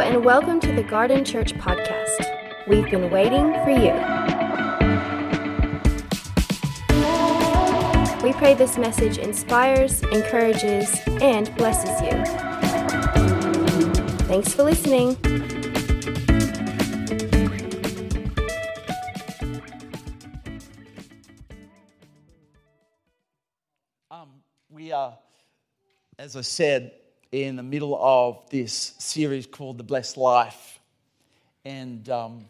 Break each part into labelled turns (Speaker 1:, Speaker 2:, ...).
Speaker 1: And welcome to the Garden Church podcast. We've been waiting for you. We pray this message inspires, encourages, and blesses you. Thanks for listening.
Speaker 2: Um, we are, as I said, in the middle of this series called The Blessed Life. And um,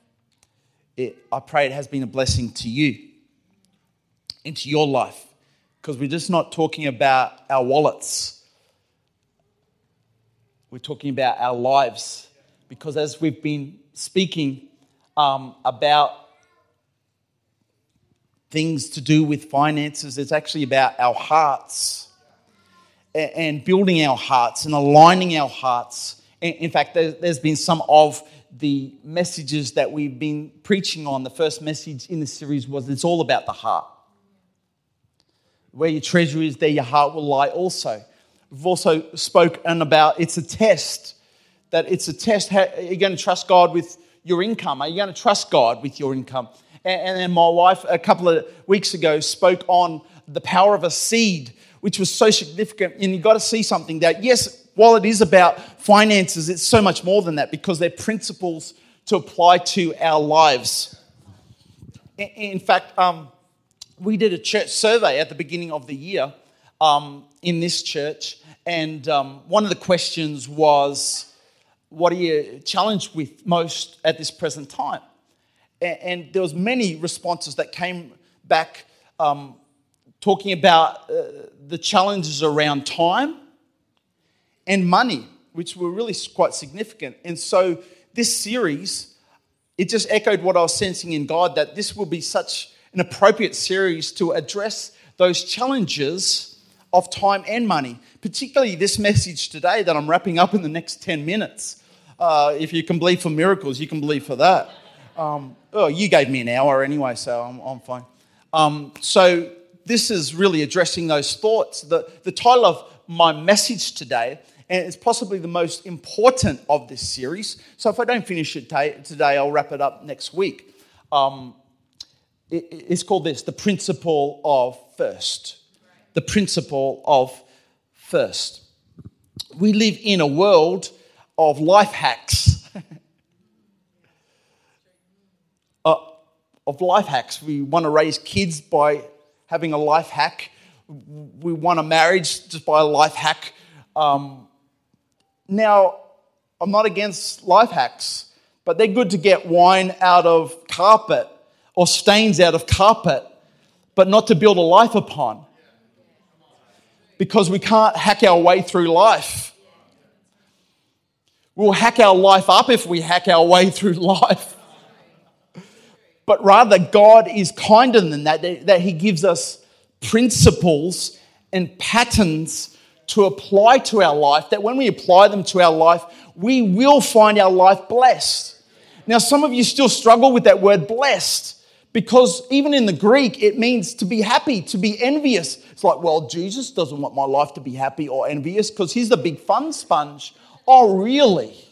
Speaker 2: it, I pray it has been a blessing to you, into your life, because we're just not talking about our wallets. We're talking about our lives. Because as we've been speaking um, about things to do with finances, it's actually about our hearts and building our hearts and aligning our hearts. In fact, there's been some of the messages that we've been preaching on. The first message in the series was it's all about the heart. Where your treasure is, there your heart will lie also. We've also spoken about it's a test, that it's a test. Are you going to trust God with your income? Are you going to trust God with your income? And then my wife, a couple of weeks ago, spoke on the power of a seed which was so significant. And you've got to see something that, yes, while it is about finances, it's so much more than that because they're principles to apply to our lives. In fact, um, we did a church survey at the beginning of the year um, in this church, and um, one of the questions was, "What are you challenged with most at this present time?" And, there was many responses that came back um, talking about uh, the challenges around time and money, which were really quite significant. And so this series, it just echoed what I was sensing in God that this will be such an appropriate series to address those challenges of time and money, particularly this message today that I'm wrapping up in the next 10 minutes. Uh, if you can believe for miracles, you can believe for that. Um, oh, you gave me an hour anyway, so I'm, I'm fine. Um, so this is really addressing those thoughts. The, the title of my message today, and it's possibly the most important of this series. So if I don't finish it today, I'll wrap it up next week. Um, it, it's called this the principle of first. The principle of first. We live in a world of life hacks. uh, of life hacks. We want to raise kids by having a life hack. We want a marriage just by a life hack. Um, now, I'm not against life hacks, but they're good to get wine out of carpet or stains out of carpet, but not to build a life upon. Because we can't hack our way through life. We'll hack our life up if we hack our way through life but rather God is kinder than that, that He gives us principles and patterns to apply to our life, that when we apply them to our life, we will find our life blessed. Now, some of you still struggle with that word blessed because even in the Greek, it means to be happy, to be envious. It's like, well, Jesus doesn't want my life to be happy or envious because he's the big fun sponge. Oh, really?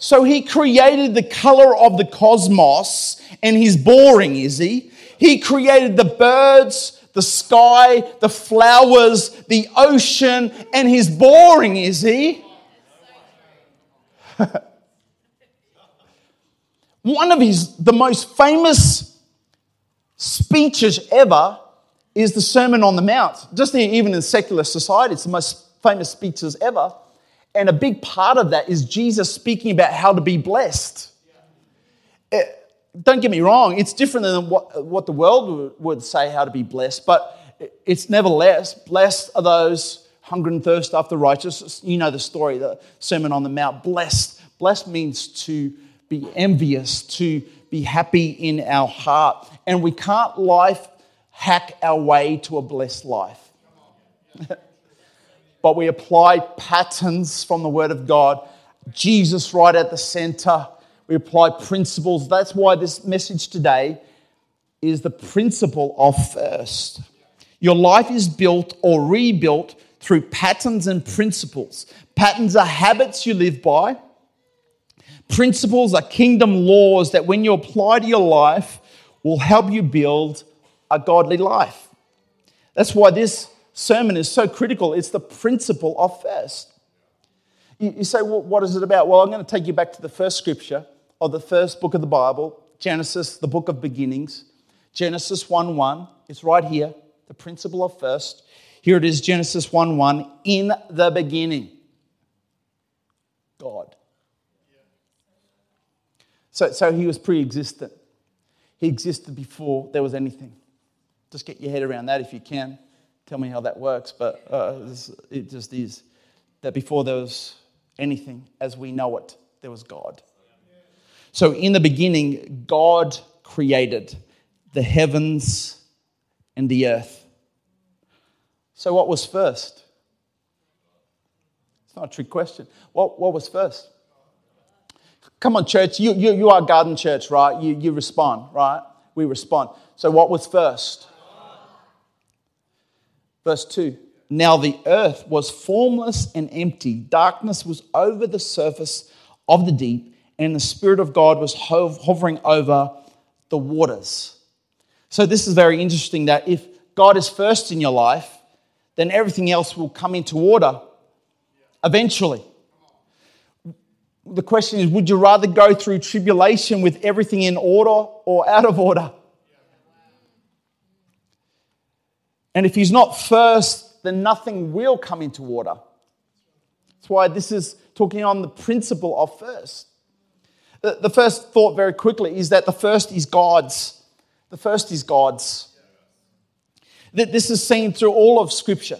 Speaker 2: So he created the color of the cosmos, and he's boring, is he? He created the birds, the sky, the flowers, the ocean, and he's boring, is he? One of his the most famous speeches ever is the Sermon on the Mount. Just even in secular society, it's the most famous speeches ever. And a big part of that is Jesus speaking about how to be blessed. It, eh, don't get me wrong, it's different than what, what the world would say how to be blessed, but it's nevertheless blessed are those hunger and thirst after righteousness. You know the story, the Sermon on the Mount. Blessed. Blessed means to be envious, to be happy in our heart. And we can't life hack our way to a blessed life. but we apply patterns from the Word of God. Jesus right at the center. We apply principles. That's why this message today is the principle of first. Your life is built or rebuilt through patterns and principles. Patterns are habits you live by, principles, are kingdom laws that when you apply to your life will help you build a godly life. That's why this sermon is so critical. It's the principle of first. You, say, well, what is it about? Well, I'm going to take you back to the first scripture of the first book of the Bible, Genesis, the book of beginnings. Genesis 1 1. It's right here, the principle of first. Here it is, Genesis 1 1. In the beginning, God. So, so he was pre existent. He existed before there was anything. Just get your head around that if you can. Tell me how that works, but uh, it just is that before there was anything as we know it, there was God. So in the beginning, God created the heavens and the earth. So, what was first? It's not a trick question. What, what was first? Come on, church. You, you, you are Garden Church, right? You, you respond, right? We respond. So, what was first? Verse 2 Now the earth was formless and empty, darkness was over the surface of the deep, and the Spirit of God was hovering over the waters. So, this is very interesting that if God is first in your life, then everything else will come into order eventually. The question is would you rather go through tribulation with everything in order or out of order? And if he's not first, then nothing will come into order. That's why this is talking on the principle of first. The first thought, very quickly, is that the first is God's. The first is God's. That this is seen through all of Scripture.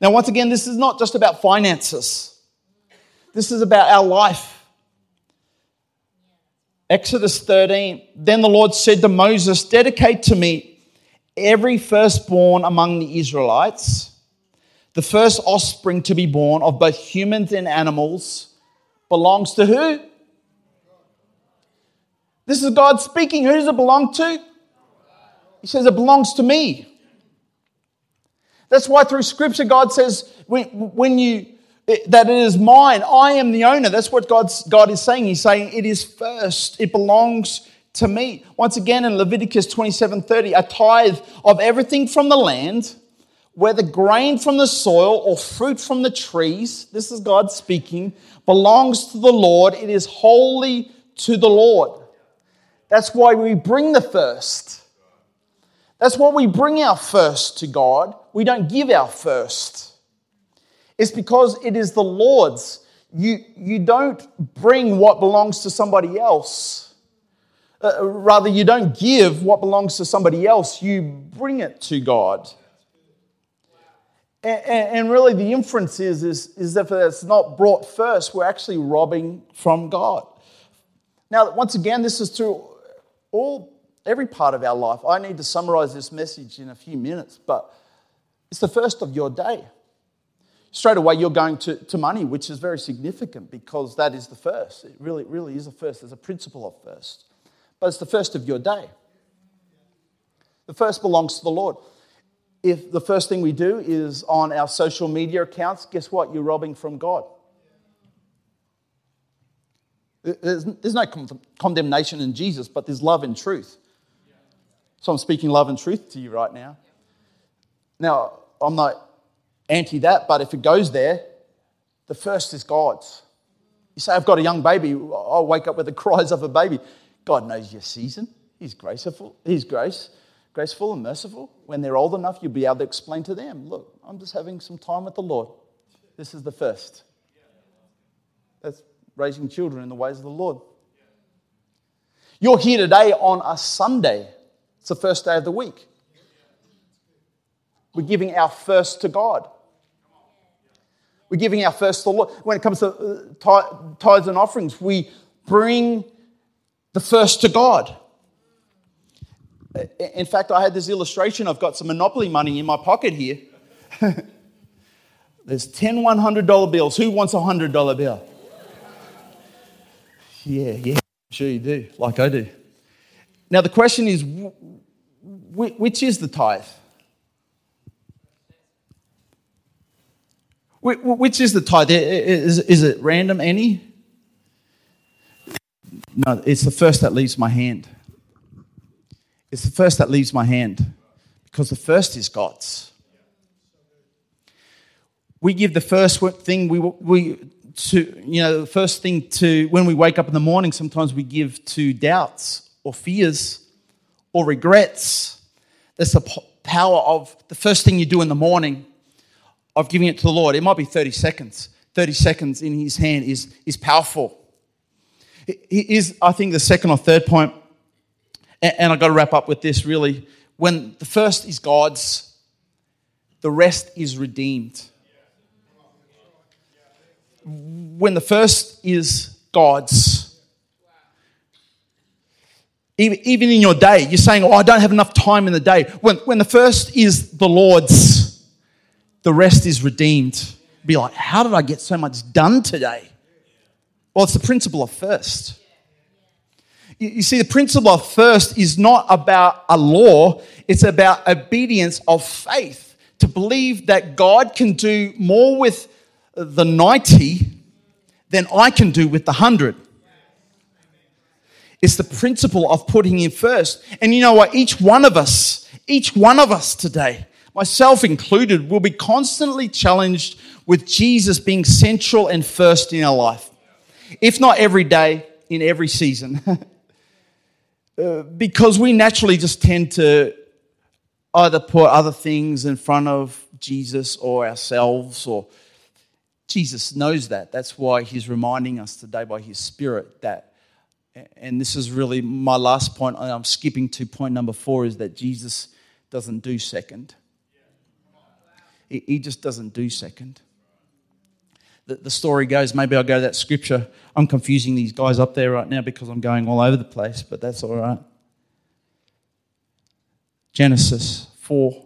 Speaker 2: Now, once again, this is not just about finances, this is about our life. Exodus 13 Then the Lord said to Moses, Dedicate to me every firstborn among the Israelites, the first offspring to be born of both humans and animals, belongs to who? This is God speaking. Who does it belong to? He says it belongs to me. That's why through Scripture, God says, when you that it is mine, I am the owner. That's what God's, God is saying. He's saying it is first, it belongs to me. Once again in Leviticus 27:30, a tithe of everything from the land, whether grain from the soil or fruit from the trees, this is God speaking, belongs to the Lord. It is holy to the Lord. That's why we bring the first. That's why we bring our first to God. We don't give our first. It's because it is the Lord's. You, you don't bring what belongs to somebody else. Uh, rather, you don't give what belongs to somebody else, you bring it to God. And, and really, the inference is, is, is that if it's not brought first, we're actually robbing from God. Now, once again, this is through all every part of our life. I need to summarize this message in a few minutes, but it's the first of your day. Straight away, you're going to, to money, which is very significant because that is the first. It really, really is the first. There's a principle of first but it's the first of your day. The first belongs to the Lord. If the first thing we do is on our social media accounts, guess what? You're robbing from God. There's, no condemnation in Jesus, but there's love and truth. So I'm speaking love and truth to you right now. Now, I'm not anti that, but if it goes there, the first is God's. You say, I've got a young baby, I'll wake up with the cries of a baby. God knows your season. He's graceful. He's grace, graceful and merciful. When they're old enough, you'll be able to explain to them, look, I'm just having some time with the Lord. This is the first. That's raising children in the ways of the Lord. You're here today on a Sunday. It's the first day of the week. We're giving our first to God. We're giving our first to the Lord. When it comes to uh, tithes and offerings, we bring the first to God. In fact, I had this illustration. I've got some Monopoly money in my pocket here. There's 10 $100 bills. Who wants a $100 bill? Yeah, yeah, sure you do, like I do. Now, the question is which is the tithe? Which is the tithe? Is, it random, any? No, it's the first that leaves my hand. It's the first that leaves my hand because the first is God's. We give the first thing we, we to, you know, the first thing to, when we wake up in the morning, sometimes we give to doubts or fears or regrets. That's the power of the first thing you do in the morning of giving it to the Lord. It might be 30 seconds. 30 seconds in his hand is, is powerful. Is, I think, the second or third point, and I've got to wrap up with this really. When the first is God's, the rest is redeemed. When the first is God's, even, even in your day, you're saying, Oh, I don't have enough time in the day. When, when the first is the Lord's, the rest is redeemed. Be like, How did I get so much done today? Well, it's the principle of first. You see, the principle of first is not about a law, it's about obedience of faith. To believe that God can do more with the 90 than I can do with the 100. It's the principle of putting Him first. And you know what? Each one of us, each one of us today, myself included, will be constantly challenged with Jesus being central and first in our life. If not every day, in every season. uh, because we naturally just tend to either put other things in front of Jesus or ourselves or Jesus knows that. That's why he's reminding us today by his spirit that and this is really my last point. I'm skipping to point number four is that Jesus doesn't do second. He just doesn't do second. The story goes, maybe I'll go to that scripture. I'm confusing these guys up there right now because I'm going all over the place, but that's all right. Genesis 4.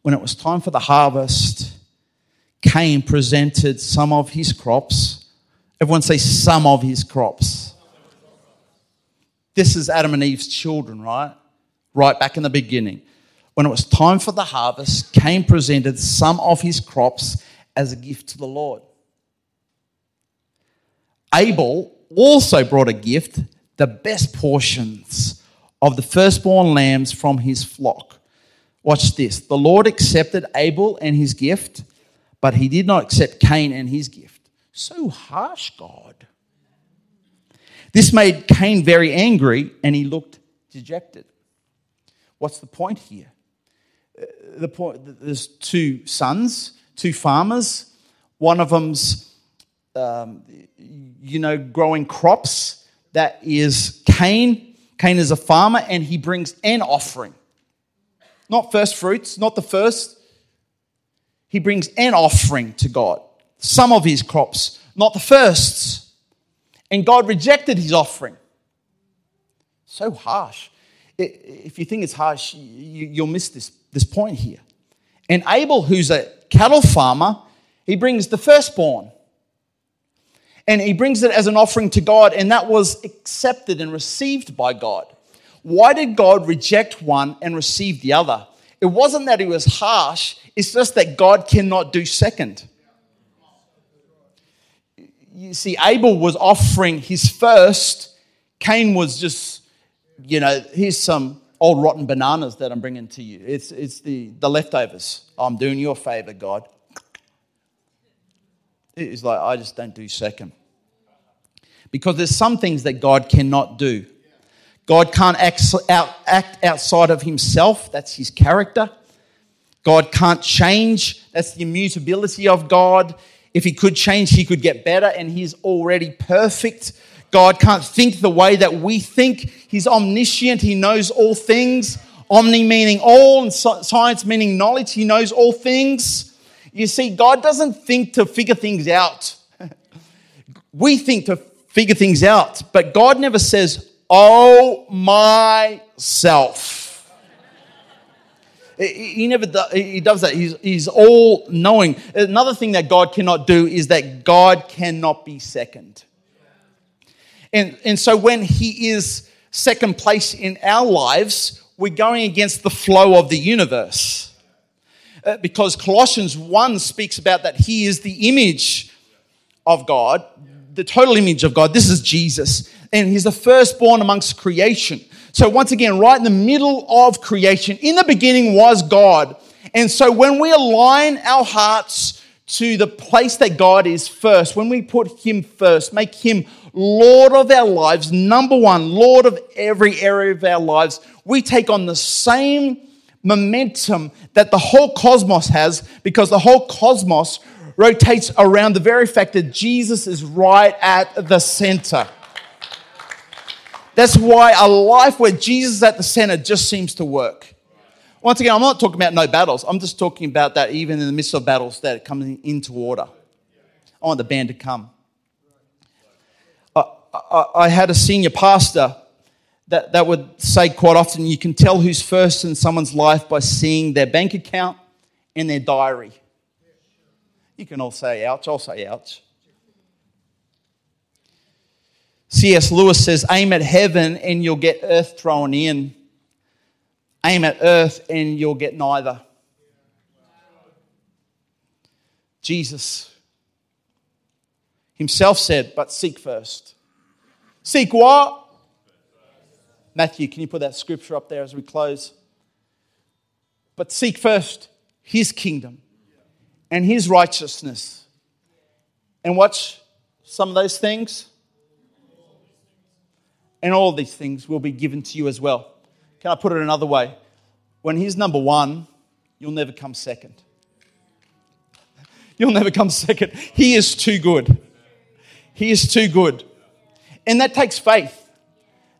Speaker 2: When it was time for the harvest, Cain presented some of his crops. Everyone say some of his crops this is Adam and Eve's children, right? Right back in the beginning. When it was time for the harvest, Cain presented some of his crops as a gift to the Lord. Abel also brought a gift, the best portions of the firstborn lambs from his flock. Watch this. The Lord accepted Abel and his gift, but he did not accept Cain and his gift. So harsh, God. This made Cain very angry and he looked dejected. What's the point here? Uh, the point there's two sons, two farmers. One of them's, um, you know, growing crops. That is Cain. Cain is a farmer and he brings an offering. Not first fruits, not the first. He brings an offering to God. Some of his crops, not the firsts and God rejected his offering. So harsh. If you think it's harsh, you'll miss this, this point here. And Abel, who's a cattle farmer, he brings the firstborn. And he brings it as an offering to God, and that was accepted and received by God. Why did God reject one and receive the other? It wasn't that he was harsh, it's just that God cannot do second you see, Abel was offering his first. Cain was just, you know, here's some old rotten bananas that I'm bringing to you. It's, it's the, the leftovers. I'm doing you a favor, God. It's like, I just don't do second. Because there's some things that God cannot do. God can't act outside of himself, that's his character. God can't change, that's the immutability of God. If he could change, he could get better, and he's already perfect. God can't think the way that we think. He's omniscient, he knows all things. Omni meaning all, and science meaning knowledge. He knows all things. You see, God doesn't think to figure things out. we think to figure things out, but God never says, Oh, myself. He never he does that. He's, he's all knowing. Another thing that God cannot do is that God cannot be second. And, and so when he is second place in our lives, we're going against the flow of the universe. Uh, because Colossians 1 speaks about that he is the image of God, the total image of God. This is Jesus. and he's the firstborn amongst creation. So, once again, right in the middle of creation, in the beginning was God. And so, when we align our hearts to the place that God is first, when we put Him first, make Him Lord of our lives, number one, Lord of every area of our lives, we take on the same momentum that the whole cosmos has because the whole cosmos rotates around the very fact that Jesus is right at the center. That's why a life where Jesus is at the center just seems to work. Once again, I'm not talking about no battles. I'm just talking about that even in the midst of battles that come into order. I want the band to come. I, I, I had a senior pastor that, that would say quite often you can tell who's first in someone's life by seeing their bank account and their diary. You can all say ouch, I'll say ouch. C.S. Lewis says, aim at heaven and you'll get earth thrown in. Aim at earth and you'll get neither. Jesus himself said, but seek first. Seek what? Matthew, can you put that scripture up there as we close? But seek first his kingdom and his righteousness. And watch some of those things and all these things will be given to you as well. Can I put it another way? When He's number one, you'll never come second. You'll never come second. He is too good. He is too good. And that takes faith.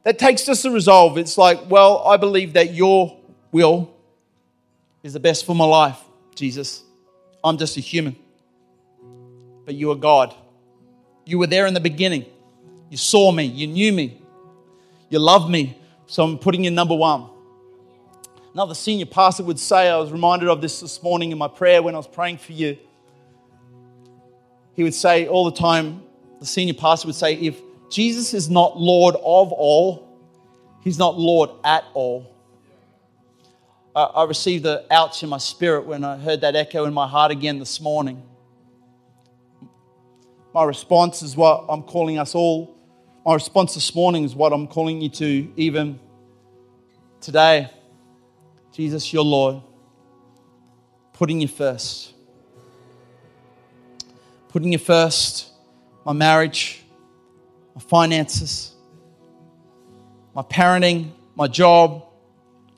Speaker 2: That takes just a resolve. It's like, well, I believe that your will is the best for my life, Jesus. I'm just a human. But you are God. You were there in the beginning. You saw me. You knew me. You loved me, so I'm putting you number one. Another senior pastor would say, I was reminded of this this morning in my prayer when I was praying for you. He would say all the time, the senior pastor would say, if Jesus is not Lord of all, he's not Lord at all. I received the ouch in my spirit when I heard that echo in my heart again this morning. My response is what I'm calling us all my response this morning is what I'm calling you to even today. Jesus, your Lord, putting you first. Putting you first, my marriage, my finances, my parenting, my job,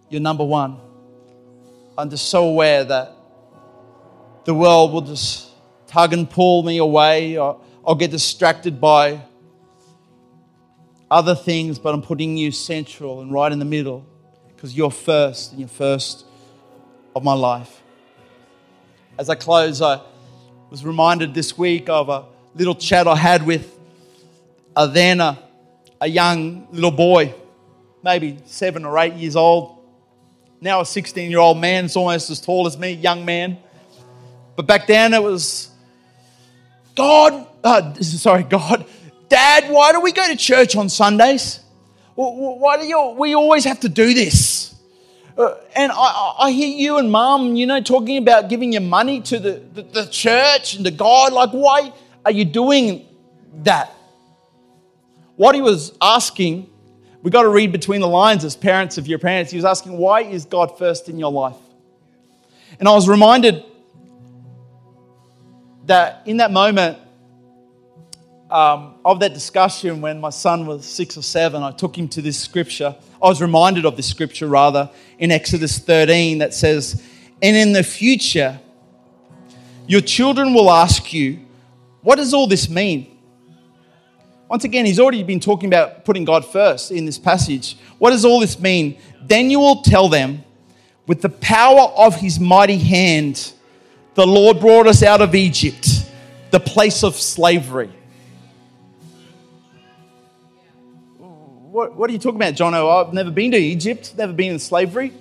Speaker 2: you're number one. I'm just so aware that the world will just tug and pull me away. Or I'll get distracted by other things, but I'm putting you central and right in the middle because you're first and you're first of my life. As I close, I was reminded this week of a little chat I had with then a, a young little boy, maybe seven or eight years old. Now a 16 year old man, almost as tall as me, young man. But back then it was God, uh, sorry, God, Dad, why do we go to church on Sundays? Why do you, we always have to do this? Uh, and I, I, hear you and mom, you know, talking about giving your money to the, the, the church and to God. Like, why are you doing that? What he was asking, we got to read between the lines as parents of your parents. He was asking, why is God first in your life? And I was reminded that in that moment, um, of that discussion when my son was six or seven, I took him to this scripture. I was reminded of this scripture rather in Exodus 13 that says, And in the future, your children will ask you, What does all this mean? Once again, he's already been talking about putting God first in this passage. What does all this mean? Then you will tell them, with the power of his mighty hand, the Lord brought us out of Egypt, the place of slavery. what, what are you talking about, John? Oh, I've never been to Egypt, never been in slavery.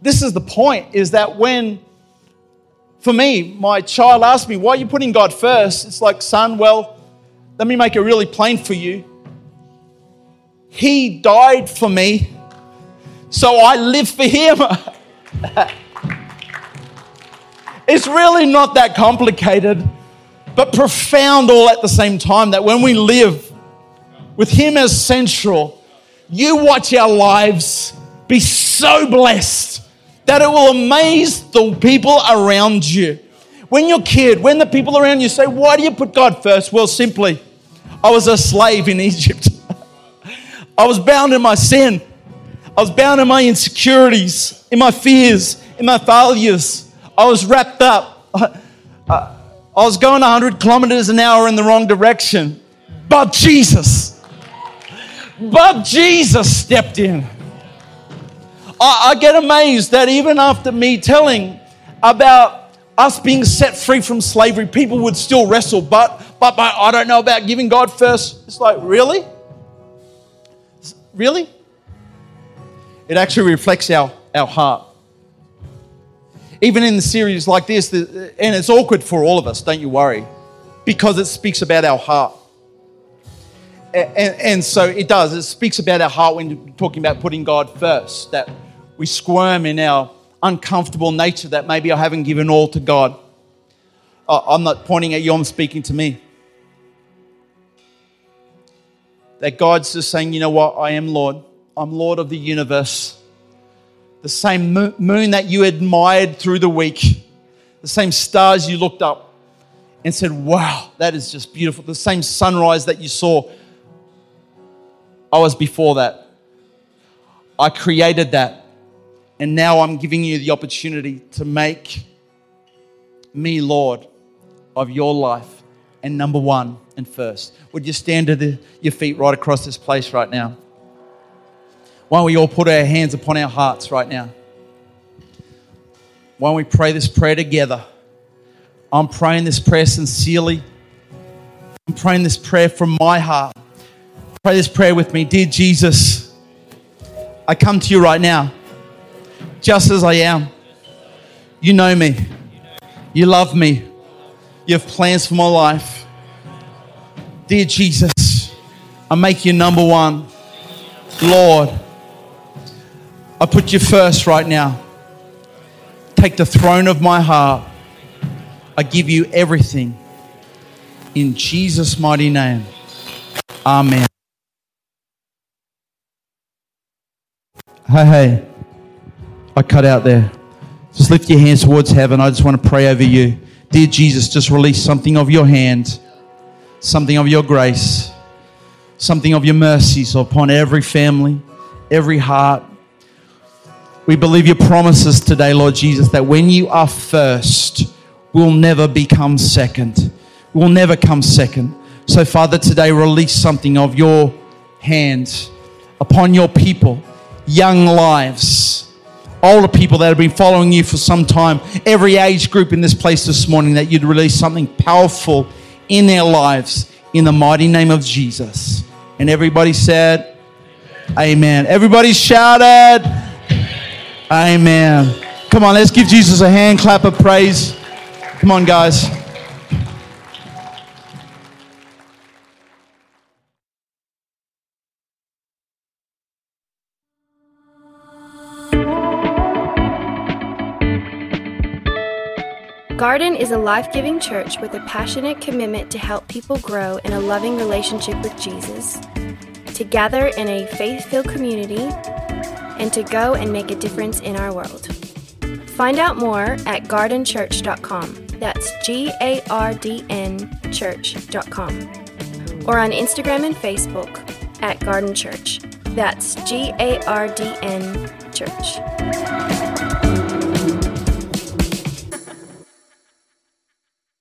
Speaker 2: This is the point, is that when, for me, my child asked me, why are you putting God first? It's like, son, well, let me make it really plain for you. He died for me, so I live for Him. it's really not that complicated, but profound all at the same time that when we live with Him as central, you watch our lives be so blessed that it will amaze the people around you. When you're kid, when the people around you say, Why do you put God first? Well, simply, I was a slave in Egypt. I was bound in my sin. I was bound in my insecurities, in my fears, in my failures. I was wrapped up. Uh, I, was going 100 kilometers an hour in the wrong direction. But Jesus, but Jesus stepped in. I, I get amazed that even after me telling about us being set free from slavery, people would still wrestle. But, but, but I don't know about giving God first. It's like, really? Really? It actually reflects our, our heart. Even in the series like this, and it's awkward for all of us, don't you worry, because it speaks about our heart. And, and, and so it does, it speaks about our heart when you're talking about putting God first, that we squirm in our uncomfortable nature that maybe I haven't given all to God. I'm not pointing at you, I'm speaking to me. That God's just saying, you know what, I am Lord. I'm Lord of the universe. The same moon that you admired through the week, the same stars you looked up and said, Wow, that is just beautiful. The same sunrise that you saw, I was before that. I created that. And now I'm giving you the opportunity to make me Lord of your life and number one and first. Would you stand to the, your feet right across this place right now? Why don't we all put our hands upon our hearts right now? Why don't we pray this prayer together? I'm praying this prayer sincerely. I'm praying this prayer from my heart. Pray this prayer with me. Dear Jesus, I come to you right now, just as I am. You know me. You love me. You have plans for my life. Dear Jesus, I make you number one. Lord, I put you first right now. Take the throne of my heart. I give you everything. In Jesus' mighty name. Amen. Hey, hey. I cut out there. Just lift your hands towards heaven. I just want to pray over you. Dear Jesus, just release something of your hand, something of your grace, something of your mercies upon every family, every heart, we believe your promises today, Lord Jesus, that when you are first, we'll never become second. We'll never come second. So, Father, today release something of your hand upon your people, young lives, older people that have been following you for some time, every age group in this place this morning, that you'd release something powerful in their lives in the mighty name of Jesus. And everybody said, Amen. Everybody shouted, Amen. Come on, let's give Jesus a hand clap of praise. Come on, guys.
Speaker 1: Garden is a life giving church with a passionate commitment to help people grow in a loving relationship with Jesus, to gather in a faith filled community and to go and make a difference in our world. Find out more at gardnchurch.com. That's G A R D N church.com. Or on Instagram and Facebook at Garden Church. That's G A R D N Church.